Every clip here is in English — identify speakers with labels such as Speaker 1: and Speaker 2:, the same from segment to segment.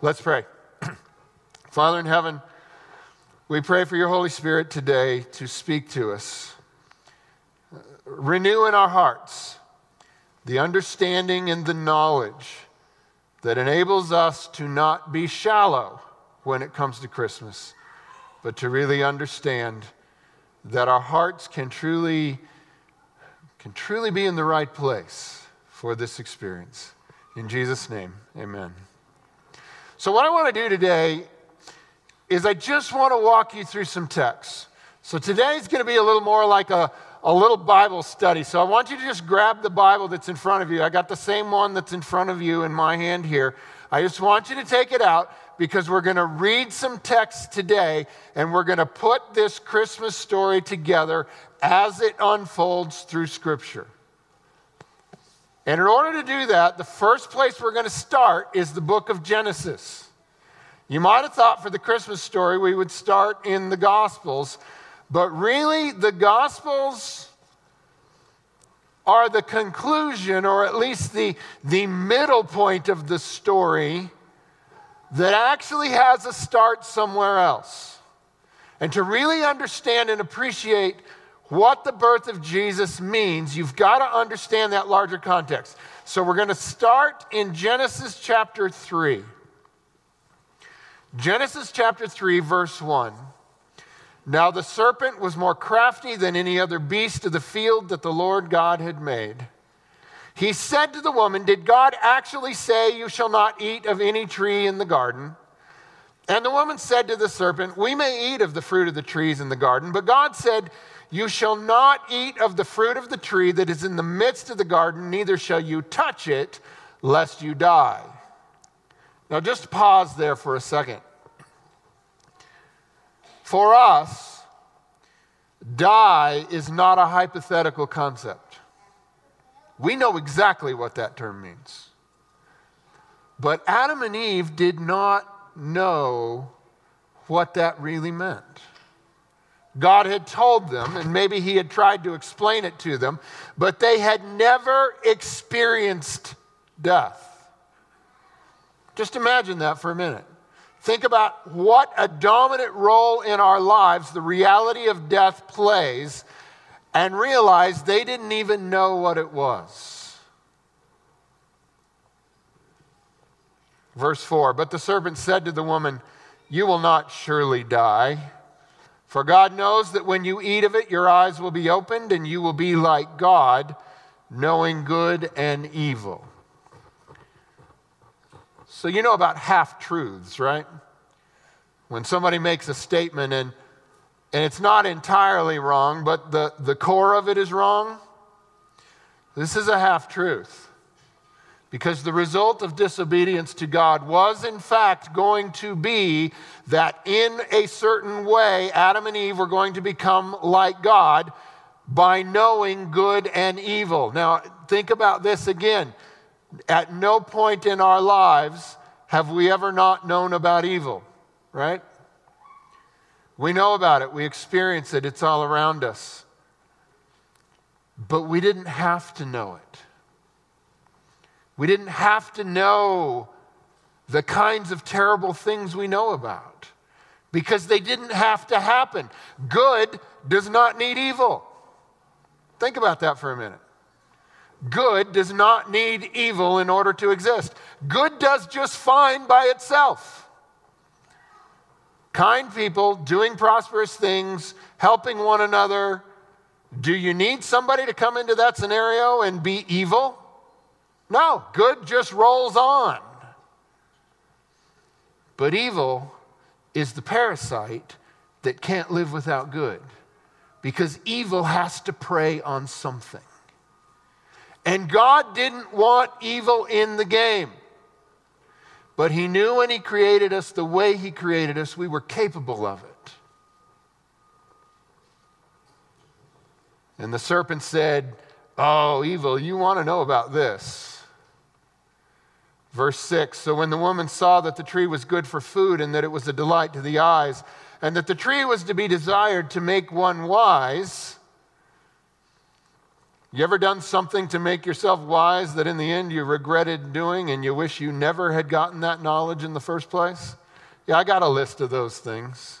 Speaker 1: Let's pray. Father in heaven, we pray for your Holy Spirit today to speak to us. Renew in our hearts the understanding and the knowledge that enables us to not be shallow when it comes to Christmas, but to really understand that our hearts can truly can truly be in the right place for this experience. In Jesus name, amen. So what I want to do today is I just want to walk you through some texts. So today is going to be a little more like a, a little Bible study. So I want you to just grab the Bible that's in front of you. I got the same one that's in front of you in my hand here. I just want you to take it out because we're going to read some texts today and we're going to put this Christmas story together as it unfolds through Scripture. And in order to do that, the first place we're going to start is the book of Genesis. You might have thought for the Christmas story we would start in the Gospels, but really the Gospels are the conclusion, or at least the, the middle point of the story that actually has a start somewhere else. And to really understand and appreciate what the birth of Jesus means, you've got to understand that larger context. So we're going to start in Genesis chapter 3. Genesis chapter 3, verse 1. Now the serpent was more crafty than any other beast of the field that the Lord God had made. He said to the woman, Did God actually say, You shall not eat of any tree in the garden? And the woman said to the serpent, We may eat of the fruit of the trees in the garden, but God said, You shall not eat of the fruit of the tree that is in the midst of the garden, neither shall you touch it, lest you die. Now, just pause there for a second. For us, die is not a hypothetical concept. We know exactly what that term means. But Adam and Eve did not know what that really meant. God had told them, and maybe He had tried to explain it to them, but they had never experienced death. Just imagine that for a minute. Think about what a dominant role in our lives the reality of death plays and realize they didn't even know what it was. Verse 4 But the serpent said to the woman, You will not surely die. For God knows that when you eat of it, your eyes will be opened, and you will be like God, knowing good and evil. So, you know about half truths, right? When somebody makes a statement and, and it's not entirely wrong, but the, the core of it is wrong, this is a half truth. Because the result of disobedience to God was, in fact, going to be that in a certain way, Adam and Eve were going to become like God by knowing good and evil. Now, think about this again. At no point in our lives have we ever not known about evil, right? We know about it, we experience it, it's all around us. But we didn't have to know it. We didn't have to know the kinds of terrible things we know about because they didn't have to happen. Good does not need evil. Think about that for a minute. Good does not need evil in order to exist. Good does just fine by itself. Kind people doing prosperous things, helping one another. Do you need somebody to come into that scenario and be evil? No, good just rolls on. But evil is the parasite that can't live without good because evil has to prey on something. And God didn't want evil in the game. But He knew when He created us the way He created us, we were capable of it. And the serpent said, Oh, evil, you want to know about this. Verse 6 So when the woman saw that the tree was good for food and that it was a delight to the eyes, and that the tree was to be desired to make one wise, You ever done something to make yourself wise that in the end you regretted doing and you wish you never had gotten that knowledge in the first place? Yeah, I got a list of those things.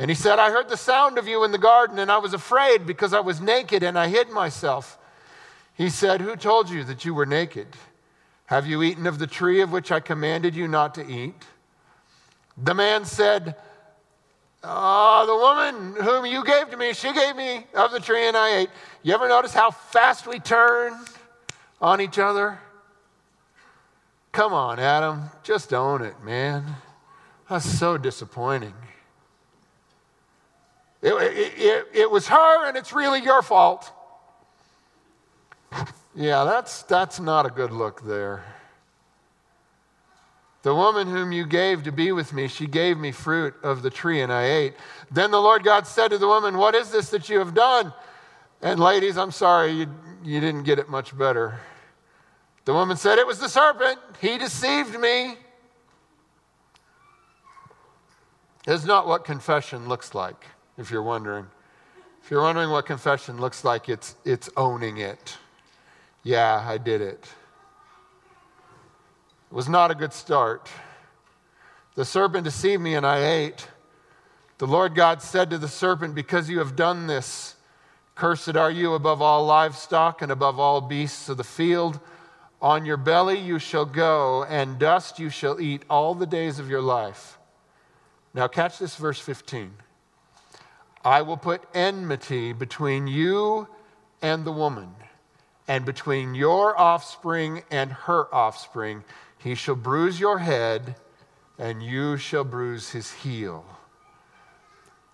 Speaker 1: And he said, I heard the sound of you in the garden, and I was afraid because I was naked and I hid myself. He said, Who told you that you were naked? Have you eaten of the tree of which I commanded you not to eat? The man said, Oh, the woman whom you gave to me, she gave me of the tree and I ate. You ever notice how fast we turn on each other? Come on, Adam, just own it, man. That's so disappointing. It, it, it, was her, and it's really your fault. Yeah, that's, that's not a good look there. The woman whom you gave to be with me, she gave me fruit of the tree, and I ate. Then the Lord God said to the woman, What is this that you have done? And ladies, I'm sorry, you, you didn't get it much better. The woman said, It was the serpent. He deceived me. It's not what confession looks like, if you're wondering. If you're wondering what confession looks like, it's, it's owning it. Yeah, I did it. It was not a good start. The serpent deceived me and I ate. The Lord God said to the serpent, Because you have done this, cursed are you above all livestock and above all beasts of the field. On your belly you shall go, and dust you shall eat all the days of your life. Now, catch this verse 15. I will put enmity between you and the woman, and between your offspring and her offspring. He shall bruise your head, and you shall bruise his heel.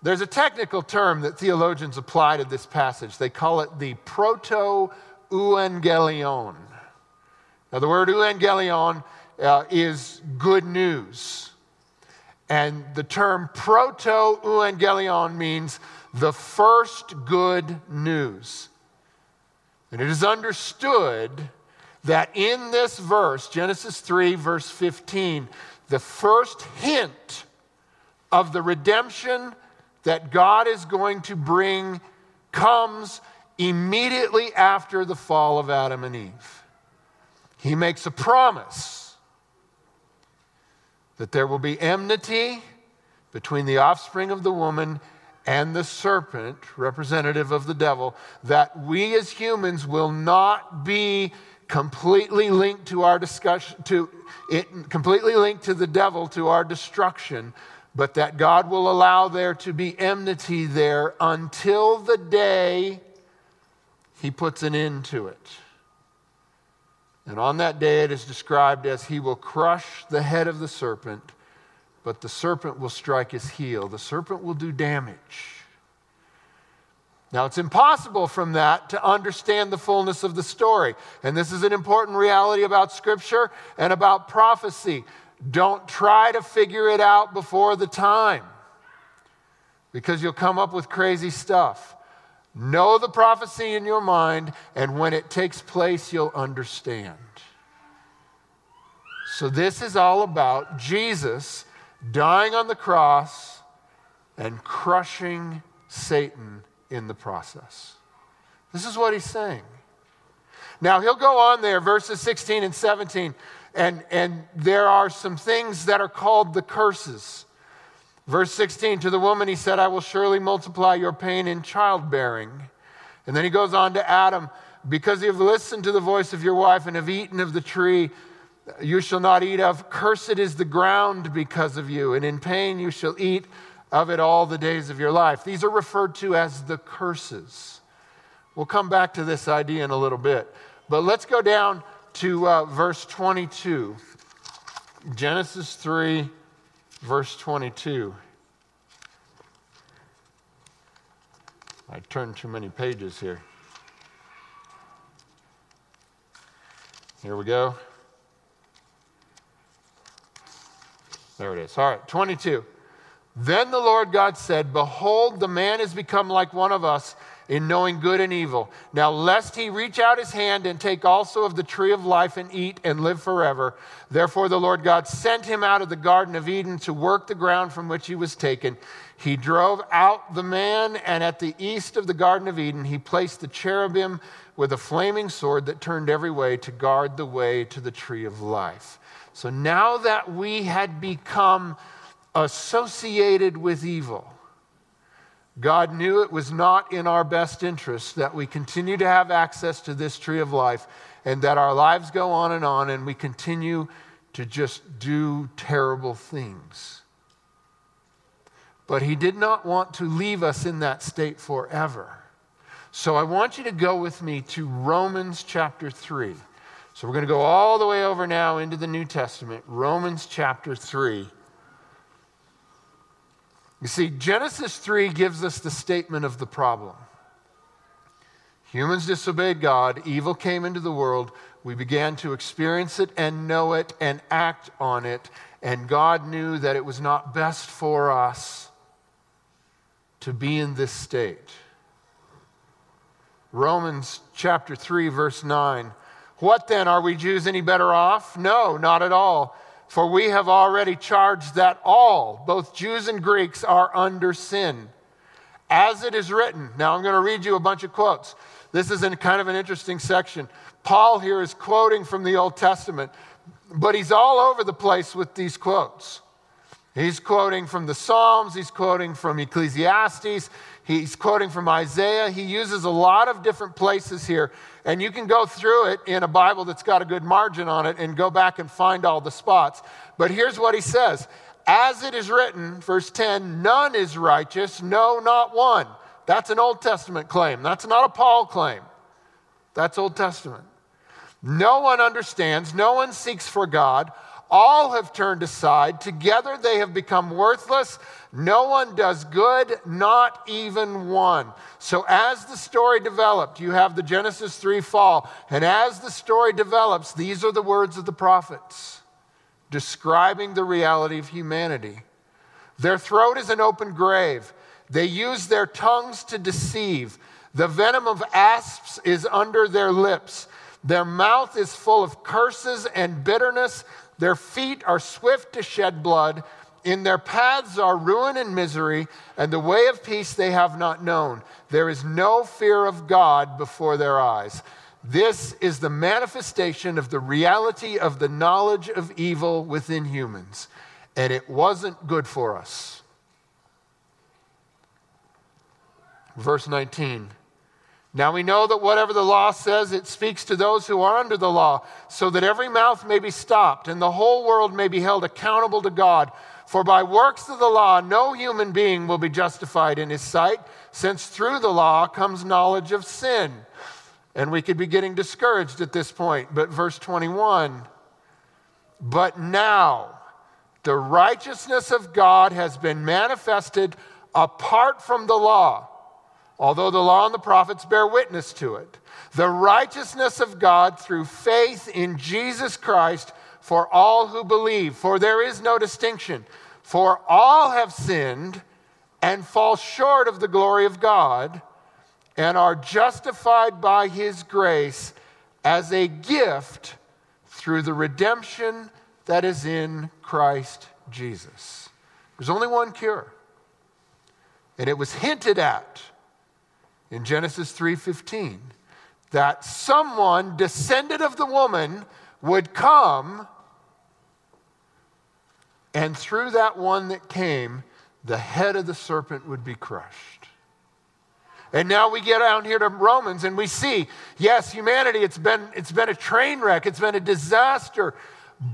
Speaker 1: There's a technical term that theologians apply to this passage. They call it the proto euangelion. Now, the word euangelion uh, is good news. And the term proto euangelion means the first good news. And it is understood that in this verse, Genesis 3, verse 15, the first hint of the redemption that God is going to bring comes immediately after the fall of Adam and Eve. He makes a promise that there will be enmity between the offspring of the woman and the serpent, representative of the devil, that we as humans will not be completely linked to our discussion, to it, completely linked to the devil, to our destruction, but that God will allow there to be enmity there until the day he puts an end to it. And on that day, it is described as he will crush the head of the serpent, but the serpent will strike his heel. The serpent will do damage. Now, it's impossible from that to understand the fullness of the story. And this is an important reality about Scripture and about prophecy. Don't try to figure it out before the time because you'll come up with crazy stuff. Know the prophecy in your mind, and when it takes place, you'll understand. So, this is all about Jesus dying on the cross and crushing Satan in the process. This is what he's saying. Now, he'll go on there, verses 16 and 17, and, and there are some things that are called the curses. Verse 16 To the woman, he said, I will surely multiply your pain in childbearing. And then he goes on to Adam, Because you have listened to the voice of your wife and have eaten of the tree you shall not eat of, cursed is the ground because of you, and in pain you shall eat of it all the days of your life. These are referred to as the curses. We'll come back to this idea in a little bit. But let's go down to uh, verse 22. Genesis 3, verse 22. I turned too many pages here. Here we go. There it is. All right, 22. Then the Lord God said, Behold, the man has become like one of us in knowing good and evil. Now, lest he reach out his hand and take also of the tree of life and eat and live forever. Therefore, the Lord God sent him out of the Garden of Eden to work the ground from which he was taken. He drove out the man, and at the east of the Garden of Eden, he placed the cherubim with a flaming sword that turned every way to guard the way to the tree of life. So now that we had become associated with evil, God knew it was not in our best interest that we continue to have access to this tree of life and that our lives go on and on and we continue to just do terrible things. But He did not want to leave us in that state forever. So I want you to go with me to Romans chapter 3. So we're going to go all the way over now into the New Testament, Romans chapter 3. You see, Genesis 3 gives us the statement of the problem. Humans disobeyed God, evil came into the world, we began to experience it and know it and act on it, and God knew that it was not best for us to be in this state. Romans chapter 3, verse 9. What then? Are we Jews any better off? No, not at all. For we have already charged that all, both Jews and Greeks, are under sin. As it is written. Now I'm going to read you a bunch of quotes. This is in kind of an interesting section. Paul here is quoting from the Old Testament, but he's all over the place with these quotes. He's quoting from the Psalms, he's quoting from Ecclesiastes, He's quoting from Isaiah. He uses a lot of different places here. And you can go through it in a Bible that's got a good margin on it and go back and find all the spots. But here's what he says As it is written, verse 10, none is righteous, no, not one. That's an Old Testament claim. That's not a Paul claim. That's Old Testament. No one understands, no one seeks for God. All have turned aside. Together they have become worthless. No one does good, not even one. So, as the story developed, you have the Genesis 3 fall. And as the story develops, these are the words of the prophets describing the reality of humanity. Their throat is an open grave. They use their tongues to deceive. The venom of asps is under their lips. Their mouth is full of curses and bitterness. Their feet are swift to shed blood. In their paths are ruin and misery, and the way of peace they have not known. There is no fear of God before their eyes. This is the manifestation of the reality of the knowledge of evil within humans, and it wasn't good for us. Verse 19 now we know that whatever the law says, it speaks to those who are under the law, so that every mouth may be stopped and the whole world may be held accountable to God. For by works of the law, no human being will be justified in his sight, since through the law comes knowledge of sin. And we could be getting discouraged at this point. But verse 21 But now the righteousness of God has been manifested apart from the law although the law and the prophets bear witness to it. The righteousness of God through faith in Jesus Christ for all who believe. For there is no distinction. For all have sinned and fall short of the glory of God and are justified by his grace as a gift through the redemption that is in Christ Jesus. There's only one cure. And it was hinted at in Genesis 3:15 that someone descended of the woman would come and through that one that came the head of the serpent would be crushed. And now we get down here to Romans and we see, yes, humanity, it's been, it's been a train wreck, it's been a disaster,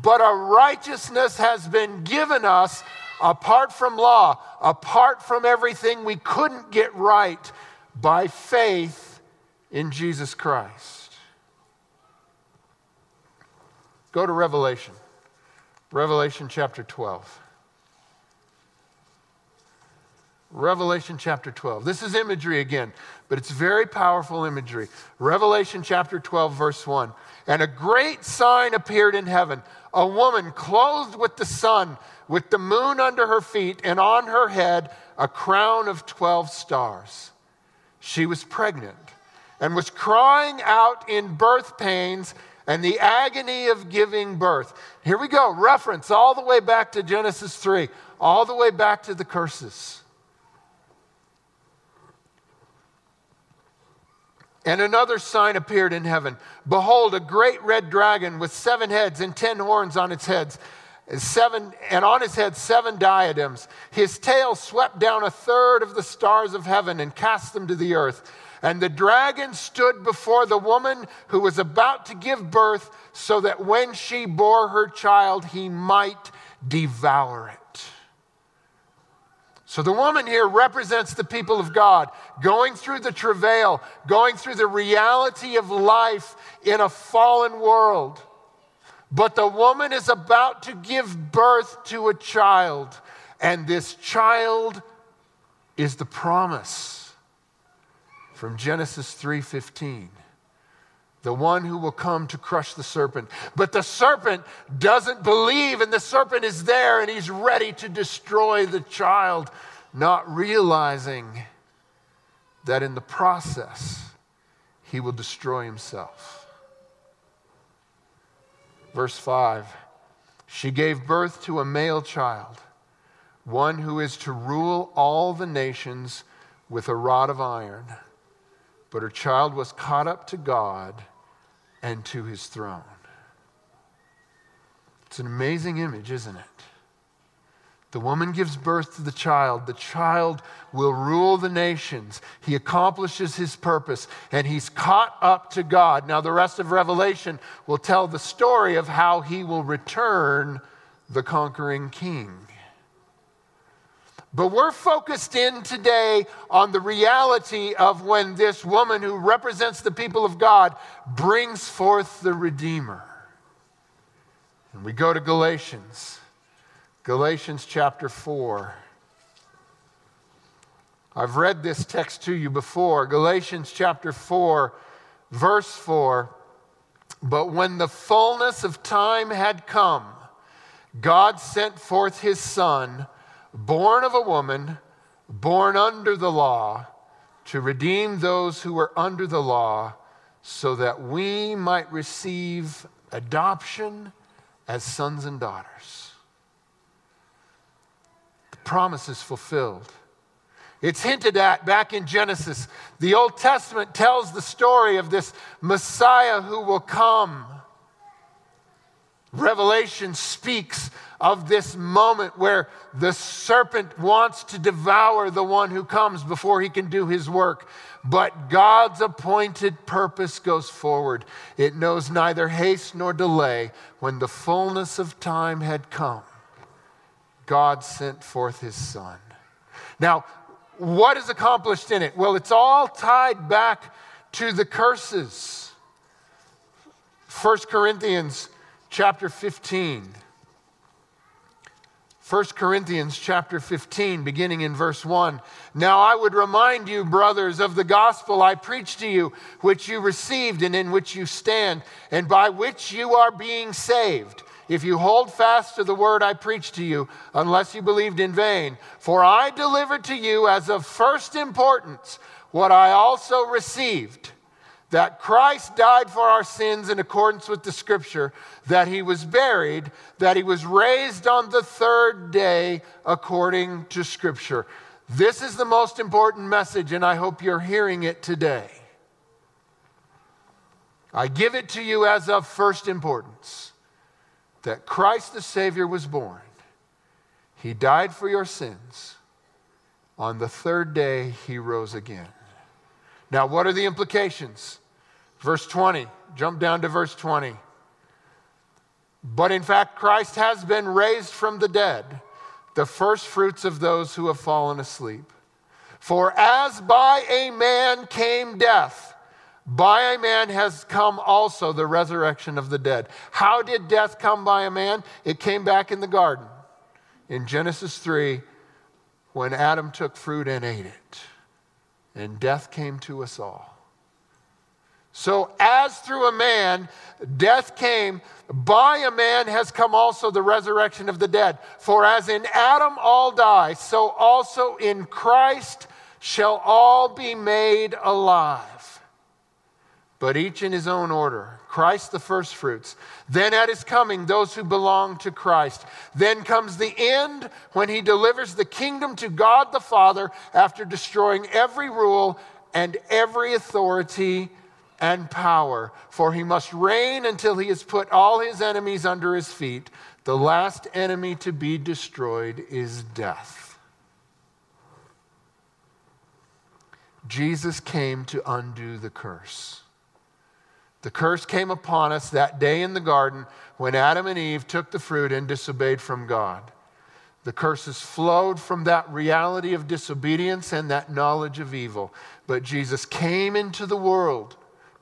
Speaker 1: but a righteousness has been given us apart from law, apart from everything we couldn't get right by faith in Jesus Christ. Go to Revelation, Revelation chapter 12. Revelation chapter 12. This is imagery again, but it's very powerful imagery. Revelation chapter 12, verse 1. And a great sign appeared in heaven a woman clothed with the sun, with the moon under her feet, and on her head a crown of 12 stars. She was pregnant and was crying out in birth pains and the agony of giving birth. Here we go, reference all the way back to Genesis 3, all the way back to the curses. And another sign appeared in heaven. Behold, a great red dragon with seven heads and ten horns on its heads, seven, and on his head seven diadems. His tail swept down a third of the stars of heaven and cast them to the earth. And the dragon stood before the woman who was about to give birth, so that when she bore her child, he might devour it. So the woman here represents the people of God going through the travail, going through the reality of life in a fallen world. But the woman is about to give birth to a child, and this child is the promise from Genesis 3:15 the one who will come to crush the serpent. But the serpent doesn't believe, and the serpent is there and he's ready to destroy the child, not realizing that in the process he will destroy himself. Verse 5 She gave birth to a male child, one who is to rule all the nations with a rod of iron. But her child was caught up to God and to his throne. It's an amazing image, isn't it? The woman gives birth to the child. The child will rule the nations. He accomplishes his purpose and he's caught up to God. Now, the rest of Revelation will tell the story of how he will return the conquering king. But we're focused in today on the reality of when this woman who represents the people of God brings forth the Redeemer. And we go to Galatians, Galatians chapter 4. I've read this text to you before, Galatians chapter 4, verse 4. But when the fullness of time had come, God sent forth his Son born of a woman, born under the law, to redeem those who were under the law, so that we might receive adoption as sons and daughters. The promise is fulfilled. It's hinted at back in Genesis. The Old Testament tells the story of this Messiah who will come. Revelation speaks of this moment where the serpent wants to devour the one who comes before he can do his work. But God's appointed purpose goes forward. It knows neither haste nor delay. When the fullness of time had come, God sent forth his son. Now, what is accomplished in it? Well, it's all tied back to the curses. 1 Corinthians chapter 15. 1 Corinthians chapter 15, beginning in verse 1. Now I would remind you, brothers, of the gospel I preached to you, which you received and in which you stand, and by which you are being saved, if you hold fast to the word I preached to you, unless you believed in vain. For I delivered to you as of first importance what I also received that Christ died for our sins in accordance with the scripture, that he was buried, that he was raised on the third day according to scripture. This is the most important message, and I hope you're hearing it today. I give it to you as of first importance that Christ the Savior was born. He died for your sins. On the third day, he rose again. Now, what are the implications? Verse 20, jump down to verse 20. But in fact, Christ has been raised from the dead, the first fruits of those who have fallen asleep. For as by a man came death, by a man has come also the resurrection of the dead. How did death come by a man? It came back in the garden. In Genesis 3, when Adam took fruit and ate it, and death came to us all. So, as through a man death came, by a man has come also the resurrection of the dead. For as in Adam all die, so also in Christ shall all be made alive. But each in his own order. Christ the firstfruits. Then at his coming, those who belong to Christ. Then comes the end when he delivers the kingdom to God the Father after destroying every rule and every authority and power, for he must reign until he has put all his enemies under his feet. The last enemy to be destroyed is death. Jesus came to undo the curse. The curse came upon us that day in the garden when Adam and Eve took the fruit and disobeyed from God. The curses flowed from that reality of disobedience and that knowledge of evil. But Jesus came into the world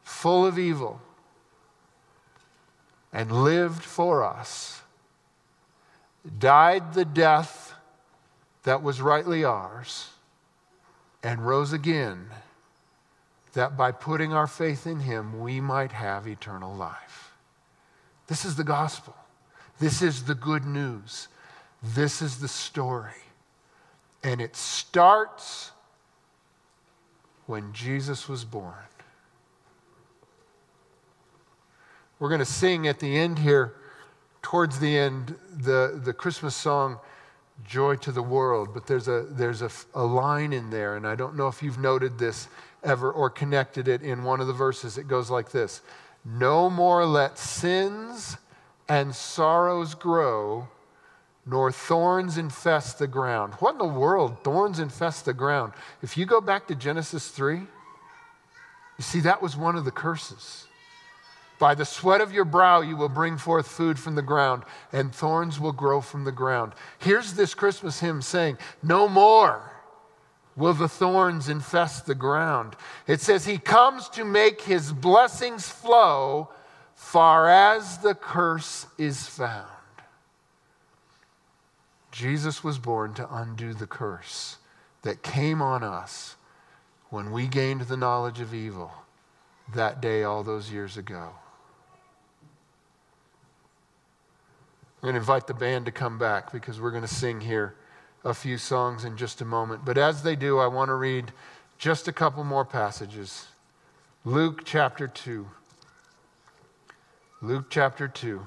Speaker 1: full of evil, and lived for us, died the death that was rightly ours, and rose again, that by putting our faith in him, we might have eternal life. This is the gospel. This is the good news. This is the story. And it starts when Jesus was born. We're going to sing at the end here, towards the end, the, the Christmas song, Joy to the World. But there's, a, there's a, a line in there, and I don't know if you've noted this ever or connected it in one of the verses. It goes like this No more let sins and sorrows grow, nor thorns infest the ground. What in the world? Thorns infest the ground. If you go back to Genesis 3, you see, that was one of the curses. By the sweat of your brow, you will bring forth food from the ground, and thorns will grow from the ground. Here's this Christmas hymn saying, No more will the thorns infest the ground. It says, He comes to make His blessings flow far as the curse is found. Jesus was born to undo the curse that came on us when we gained the knowledge of evil that day all those years ago. I'm going to invite the band to come back because we're going to sing here a few songs in just a moment. But as they do, I want to read just a couple more passages. Luke chapter 2. Luke chapter 2,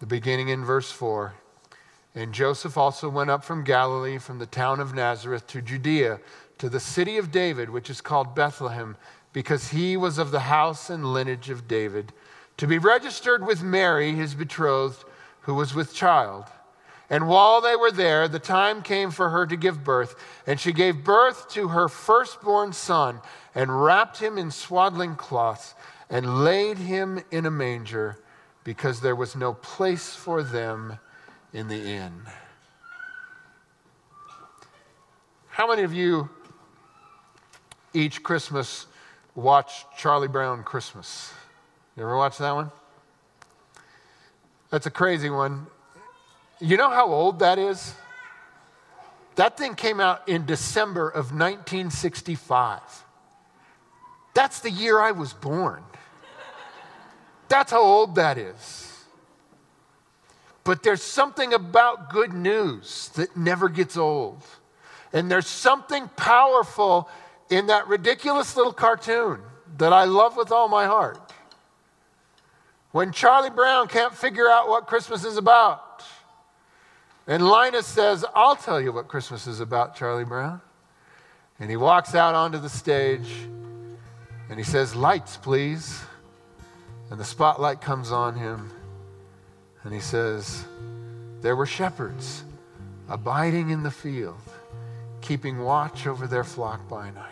Speaker 1: the beginning in verse 4. And Joseph also went up from Galilee, from the town of Nazareth to Judea, to the city of David, which is called Bethlehem, because he was of the house and lineage of David to be registered with Mary, his betrothed, who was with child. And while they were there, the time came for her to give birth, and she gave birth to her firstborn son, and wrapped him in swaddling cloths, and laid him in a manger, because there was no place for them in the inn. How many of you each Christmas watch Charlie Brown Christmas? You ever watch that one? That's a crazy one. You know how old that is? That thing came out in December of 1965. That's the year I was born. That's how old that is. But there's something about good news that never gets old. And there's something powerful in that ridiculous little cartoon that I love with all my heart. When Charlie Brown can't figure out what Christmas is about. And Linus says, I'll tell you what Christmas is about, Charlie Brown. And he walks out onto the stage and he says, Lights, please. And the spotlight comes on him. And he says, There were shepherds abiding in the field, keeping watch over their flock by night.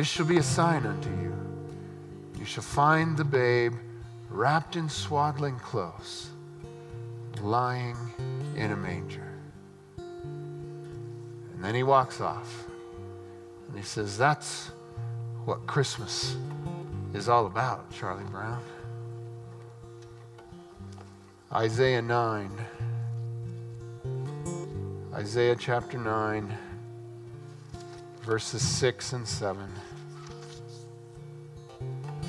Speaker 1: This shall be a sign unto you. You shall find the babe wrapped in swaddling clothes, lying in a manger. And then he walks off. And he says, That's what Christmas is all about, Charlie Brown. Isaiah 9. Isaiah chapter 9, verses 6 and 7.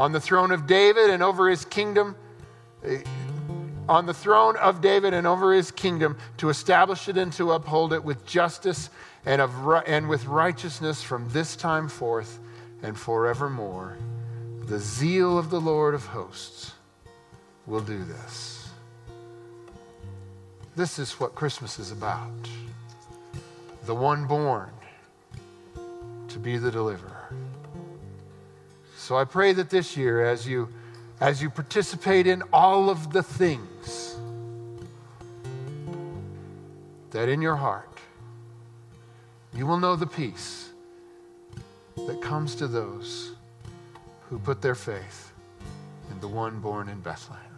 Speaker 1: On the throne of David and over his kingdom, eh, on the throne of David and over his kingdom, to establish it and to uphold it with justice and, of, and with righteousness from this time forth and forevermore. The zeal of the Lord of hosts will do this. This is what Christmas is about the one born to be the deliverer. So I pray that this year, as you, as you participate in all of the things, that in your heart you will know the peace that comes to those who put their faith in the one born in Bethlehem.